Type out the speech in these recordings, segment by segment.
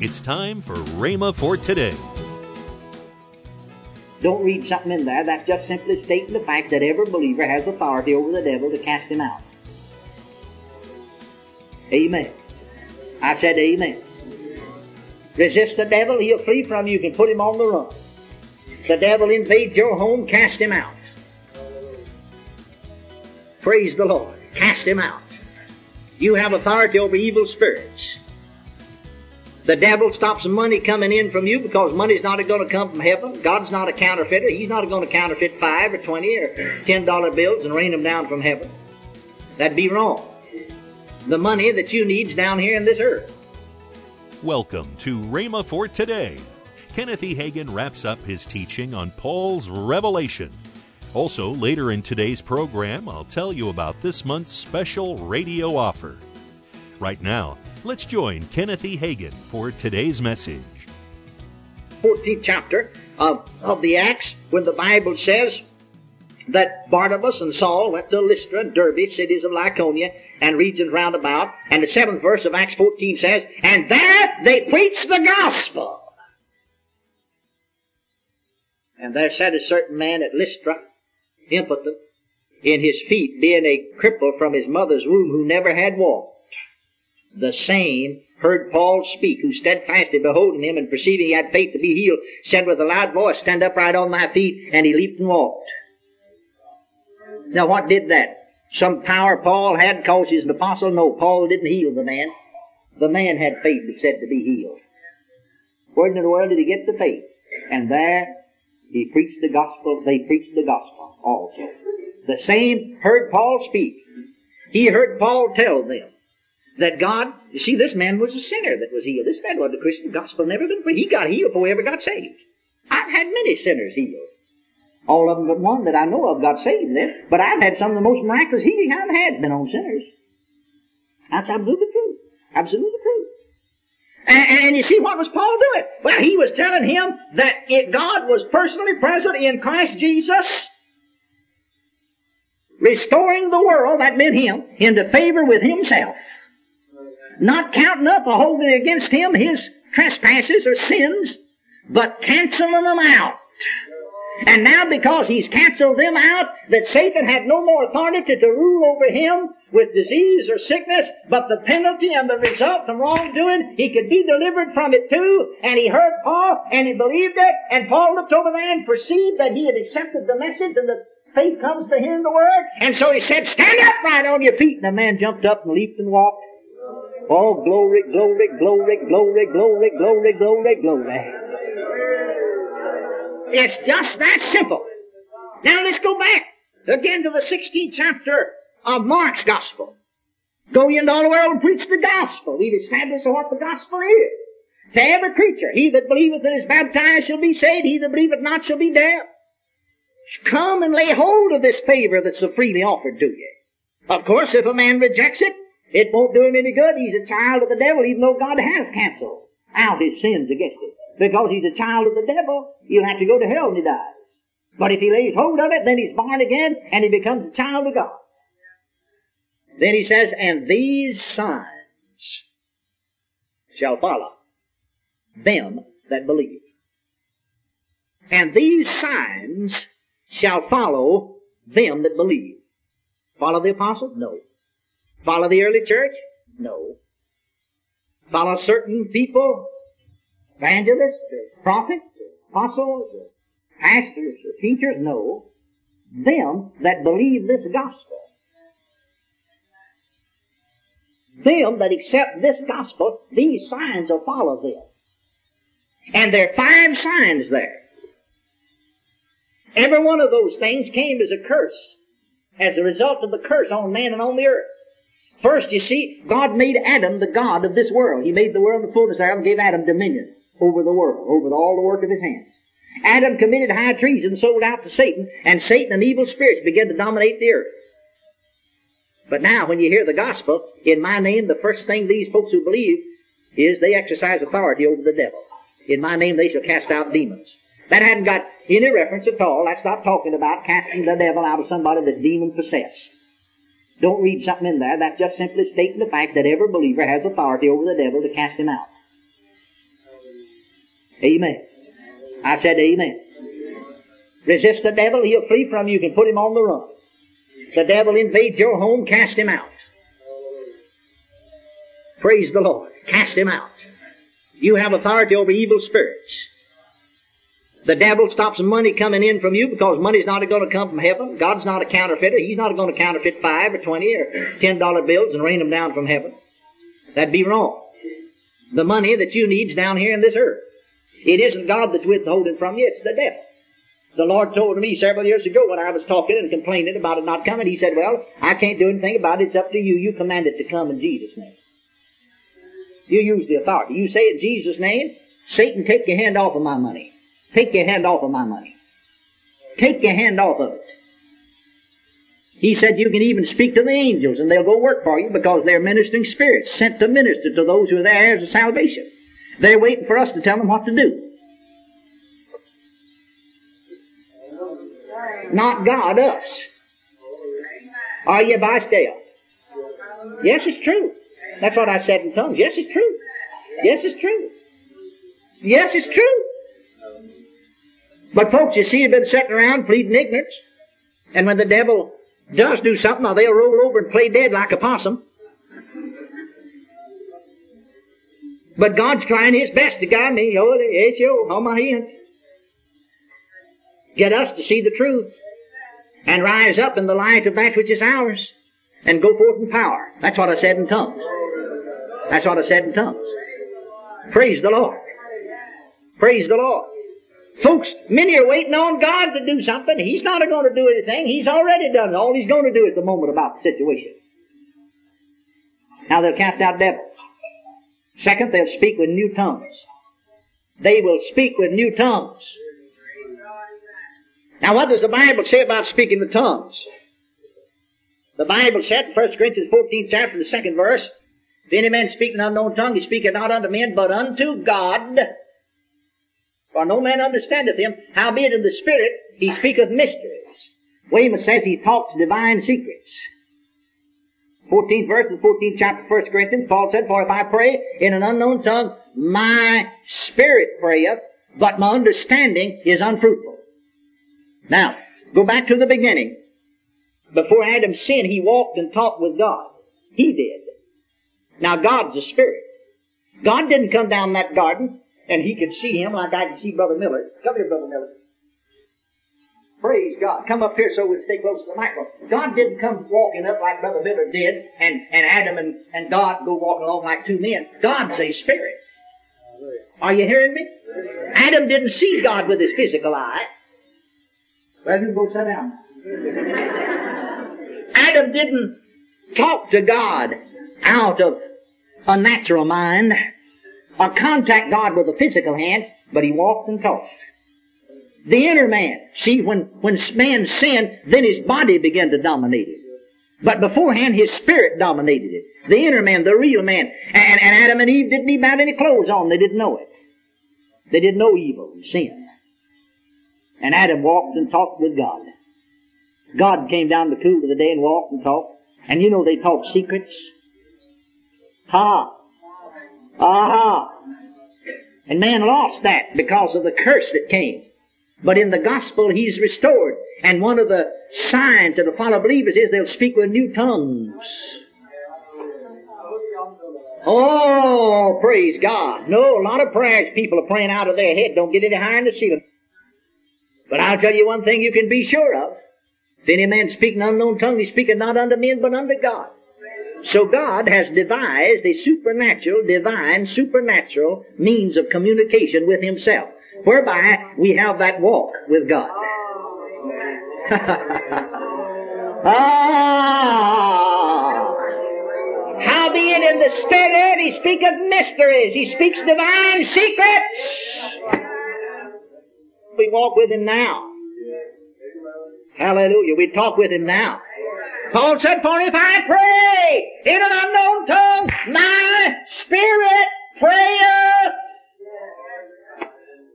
It's time for Rhema for today. Don't read something in there. That's just simply stating the fact that every believer has authority over the devil to cast him out. Amen. I said amen. Resist the devil, he'll flee from you. You can put him on the run. The devil invades your home, cast him out. Praise the Lord. Cast him out. You have authority over evil spirits. The devil stops money coming in from you because money's not going to come from heaven. God's not a counterfeiter. He's not going to counterfeit five or twenty or ten dollar bills and rain them down from heaven. That'd be wrong. The money that you need's down here in this earth. Welcome to Rhema for today. Kenneth E. Hagin wraps up his teaching on Paul's Revelation. Also, later in today's program, I'll tell you about this month's special radio offer. Right now, let's join Kenneth E. Hagin for today's message. 14th chapter of, of the Acts, when the Bible says that Barnabas and Saul went to Lystra and Derbe, cities of Lycaonia, and regions round about, and the seventh verse of Acts 14 says, And there they preached the gospel. And there sat a certain man at Lystra, impotent, in his feet, being a cripple from his mother's womb, who never had walked. The same heard Paul speak, who steadfastly beholding him and perceiving he had faith to be healed, said with a loud voice, Stand upright on thy feet, and he leaped and walked. Now what did that? Some power Paul had because he's an apostle? No, Paul didn't heal the man. The man had faith that said to be healed. Where in the world did he get the faith? And there he preached the gospel, they preached the gospel also. The same heard Paul speak. He heard Paul tell them that God, you see, this man was a sinner that was healed. This man wasn't a Christian. The gospel never been preached. He got healed before he ever got saved. I've had many sinners healed. All of them but one that I know of got saved then. But I've had some of the most miraculous healing I've had been on sinners. That's absolutely true. Absolutely true. And, and, you see, what was Paul doing? Well, he was telling him that it, God was personally present in Christ Jesus, restoring the world, that meant him, into favor with himself. Not counting up or holding against him his trespasses or sins, but canceling them out. And now because he's canceled them out, that Satan had no more authority to rule over him with disease or sickness, but the penalty and the result from wrongdoing, he could be delivered from it too. And he heard Paul, and he believed it, and Paul looked over there and perceived that he had accepted the message and that faith comes to hearing the word. And so he said, stand upright on your feet. And the man jumped up and leaped and walked. Oh, glory, glory, glory, glory, glory, glory, glory, glory. It's just that simple. Now let's go back again to the 16th chapter of Mark's Gospel. Go ye into all the world and preach the gospel. We've established what the gospel is. To every creature, he that believeth and is baptized shall be saved, he that believeth not shall be damned. Come and lay hold of this favor that's so freely offered to you. Of course, if a man rejects it, it won't do him any good. He's a child of the devil, even though God has canceled out his sins against him. Because he's a child of the devil, he'll have to go to hell when he dies. But if he lays hold of it, then he's born again and he becomes a child of God. Then he says, and these signs shall follow them that believe. And these signs shall follow them that believe. Follow the apostles? No. Follow the early church? No. Follow certain people evangelists or prophets or apostles or pastors or teachers? No. Them that believe this gospel. Them that accept this gospel, these signs will follow them. And there are five signs there. Every one of those things came as a curse, as a result of the curse on man and on the earth. First, you see, God made Adam the God of this world. He made the world the fullness thereof and gave Adam dominion over the world, over all the work of his hands. Adam committed high treason, sold out to Satan, and Satan and evil spirits began to dominate the earth. But now, when you hear the gospel, in my name, the first thing these folks who believe is they exercise authority over the devil. In my name, they shall cast out demons. That hadn't got any reference at all. That's not talking about casting the devil out of somebody that's demon possessed. Don't read something in there. That's just simply stating the fact that every believer has authority over the devil to cast him out. Amen. I said amen. Resist the devil, he'll flee from you. You can put him on the run. The devil invades your home, cast him out. Praise the Lord. Cast him out. You have authority over evil spirits. The devil stops money coming in from you because money's not going to come from heaven. God's not a counterfeiter. He's not going to counterfeit five or twenty or ten dollar bills and rain them down from heaven. That'd be wrong. The money that you need's down here in this earth. It isn't God that's withholding from you, it's the devil. The Lord told me several years ago when I was talking and complaining about it not coming, He said, Well, I can't do anything about it. It's up to you. You command it to come in Jesus' name. You use the authority. You say in Jesus' name, Satan, take your hand off of my money. Take your hand off of my money. Take your hand off of it. He said you can even speak to the angels and they'll go work for you because they're ministering spirits sent to minister to those who are the heirs of salvation. They're waiting for us to tell them what to do. Not God, us. Are you by still? Yes, it's true. That's what I said in tongues. Yes, it's true. Yes, it's true. Yes, it's true. But folks, you see, you've been sitting around pleading ignorance. And when the devil does do something, they'll roll over and play dead like a possum. But God's trying His best to guide me. Oh, yes, yo, on my hand. Get us to see the truth and rise up in the light of that which is ours and go forth in power. That's what I said in tongues. That's what I said in tongues. Praise the Lord. Praise the Lord. Folks, many are waiting on God to do something. He's not going to do anything. He's already done. All He's going to do at the moment about the situation. Now they'll cast out devils. Second, they'll speak with new tongues. They will speak with new tongues. Now what does the Bible say about speaking with tongues? The Bible said, in 1 Corinthians 14th chapter, the second verse, if any man speak an unknown tongue, he speaketh not unto men, but unto God. For no man understandeth him, howbeit in the Spirit he speaketh mysteries. Weymouth says he talks divine secrets. 14th verse the 14th chapter of 1 Corinthians, Paul said, For if I pray in an unknown tongue, my spirit prayeth, but my understanding is unfruitful. Now, go back to the beginning. Before Adam sinned, he walked and talked with God. He did. Now God's a spirit. God didn't come down that garden and he could see him like I can see Brother Miller. Come here, Brother Miller. Praise God. Come up here so we'll stay close to the microphone. God didn't come walking up like Brother Miller did and, and Adam and, and God go walking along like two men. God's a spirit. Are you hearing me? Adam didn't see God with his physical eye. Well, you go sit down. Adam didn't talk to God out of a natural mind or contact God with a physical hand, but he walked and talked. The inner man. See, when, when man sinned, then his body began to dominate it. But beforehand, his spirit dominated it. The inner man, the real man. And, and Adam and Eve didn't even have any clothes on. They didn't know it. They didn't know evil and sin. And Adam walked and talked with God. God came down the cool of the day and walked and talked. And you know they talked secrets. Ha! Aha! And man lost that because of the curse that came. But in the gospel, he's restored. And one of the signs that will follow believers is they'll speak with new tongues. Oh, praise God. No, a lot of prayers people are praying out of their head don't get any higher than the ceiling. But I'll tell you one thing you can be sure of. If any man speak an unknown tongue, he speaketh not unto men, but unto God. So God has devised a supernatural, divine, supernatural means of communication with Himself, whereby we have that walk with God. ah! Howbeit in the Spirit He speaketh mysteries, He speaks divine secrets. We walk with Him now. Hallelujah. We talk with Him now. Paul said, For if I pray in an unknown tongue, my spirit prayeth.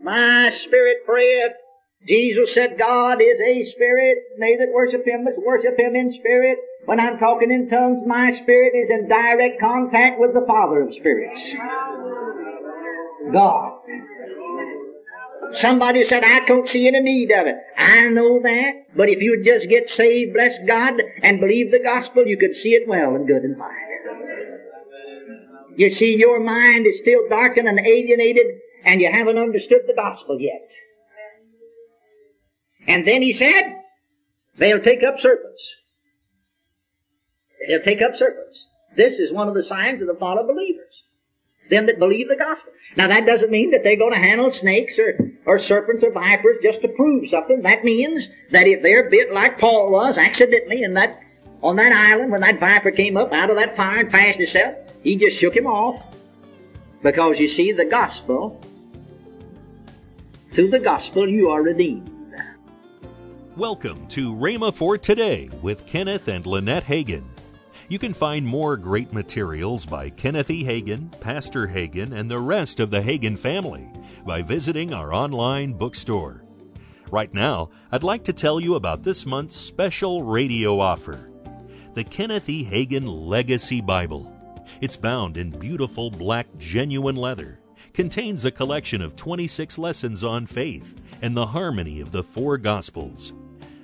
My spirit prayeth. Jesus said, God is a spirit. They that worship Him must worship Him in spirit. When I'm talking in tongues, my spirit is in direct contact with the Father of spirits. God. Somebody said, I don't see any need of it. I know that. But if you just get saved, bless God, and believe the gospel, you could see it well and good and fine. You see, your mind is still darkened and alienated, and you haven't understood the gospel yet. And then he said, they'll take up serpents. They'll take up serpents. This is one of the signs of the fall of believers. Them that believe the gospel. Now that doesn't mean that they're going to handle snakes or, or serpents or vipers just to prove something. That means that if they're bit like Paul was accidentally in that, on that island when that viper came up out of that fire and fastened itself, he just shook him off. Because you see, the gospel, through the gospel you are redeemed. Welcome to Rhema for Today with Kenneth and Lynette Hagin. You can find more great materials by Kenneth E. Hagin, Pastor Hagin, and the rest of the Hagin family by visiting our online bookstore. Right now, I'd like to tell you about this month's special radio offer the Kenneth E. Hagin Legacy Bible. It's bound in beautiful black genuine leather, contains a collection of 26 lessons on faith and the harmony of the four Gospels.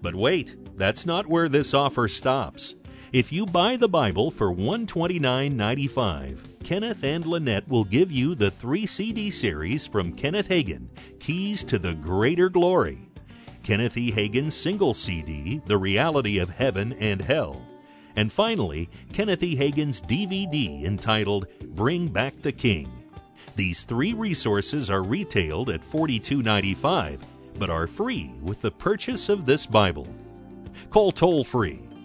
But wait, that's not where this offer stops. If you buy the Bible for $129.95, Kenneth and Lynette will give you the three CD series from Kenneth Hagin, Keys to the Greater Glory. Kenneth E. Hagin's single CD, The Reality of Heaven and Hell. And finally, Kenneth E. Hagin's DVD entitled Bring Back the King. These three resources are retailed at $42.95, but are free with the purchase of this Bible. Call toll free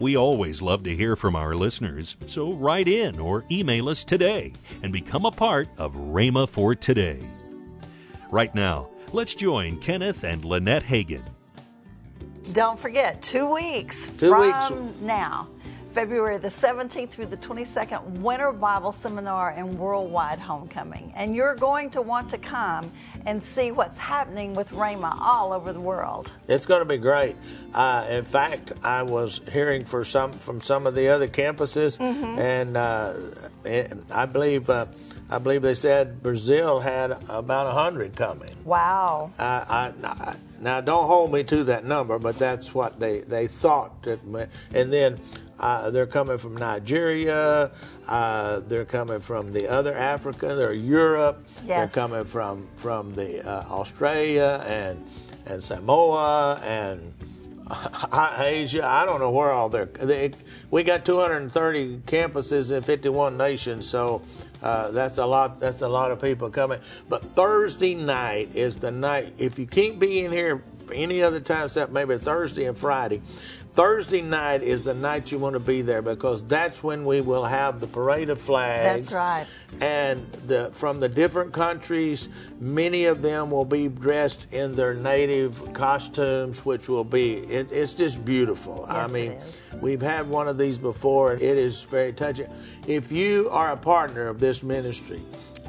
We always love to hear from our listeners, so write in or email us today and become a part of Rhema for Today. Right now, let's join Kenneth and Lynette Hagin. Don't forget, two weeks Two from weeks. now, February the 17th through the 22nd, Winter Bible Seminar and Worldwide Homecoming. And you're going to want to come and see what's happening with Rhema all over the world. It's going to be great. Uh, in fact, I was hearing for some from some of the other campuses, Mm-hmm. and uh, it- I believe uh, I believe they said Brazil had about hundred coming. Wow. I, I, now don't hold me to that number, but that's what they, they thought. That, and then uh, they're coming from Nigeria. Uh, they're coming from the other Africa. They're Europe. Yes. They're coming from from the uh, Australia and and Samoa and Asia. I don't know where all they're. They, we got 230 campuses in 51 nations, so uh, that's a lot. That's a lot of people coming. But Thursday night is the night. If you can't be in here any other time except maybe Thursday and Friday. Thursday night is the night you want to be there because that's when we will have the parade of flags. That's right. And the from the different countries, many of them will be dressed in their native costumes, which will be it, it's just beautiful. I Yes, it mean, we've had one of these before, and it is very touching. If you are a partner of this ministry,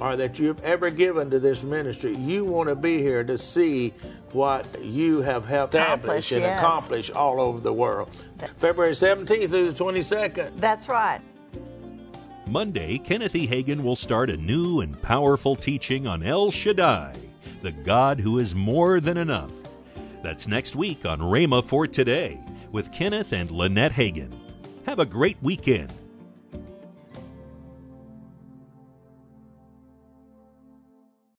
or that you've ever given to this ministry, you want to be here to see what you have helped Accomplish, and yes. accomplish all over the world. February 17th through the 22nd. That's right. Monday, Kenneth E. Hagin will start a new and powerful teaching on El Shaddai, the God who is more than enough. That's next week on Rhema for Today with Kenneth and Lynette Hagin. Have a great weekend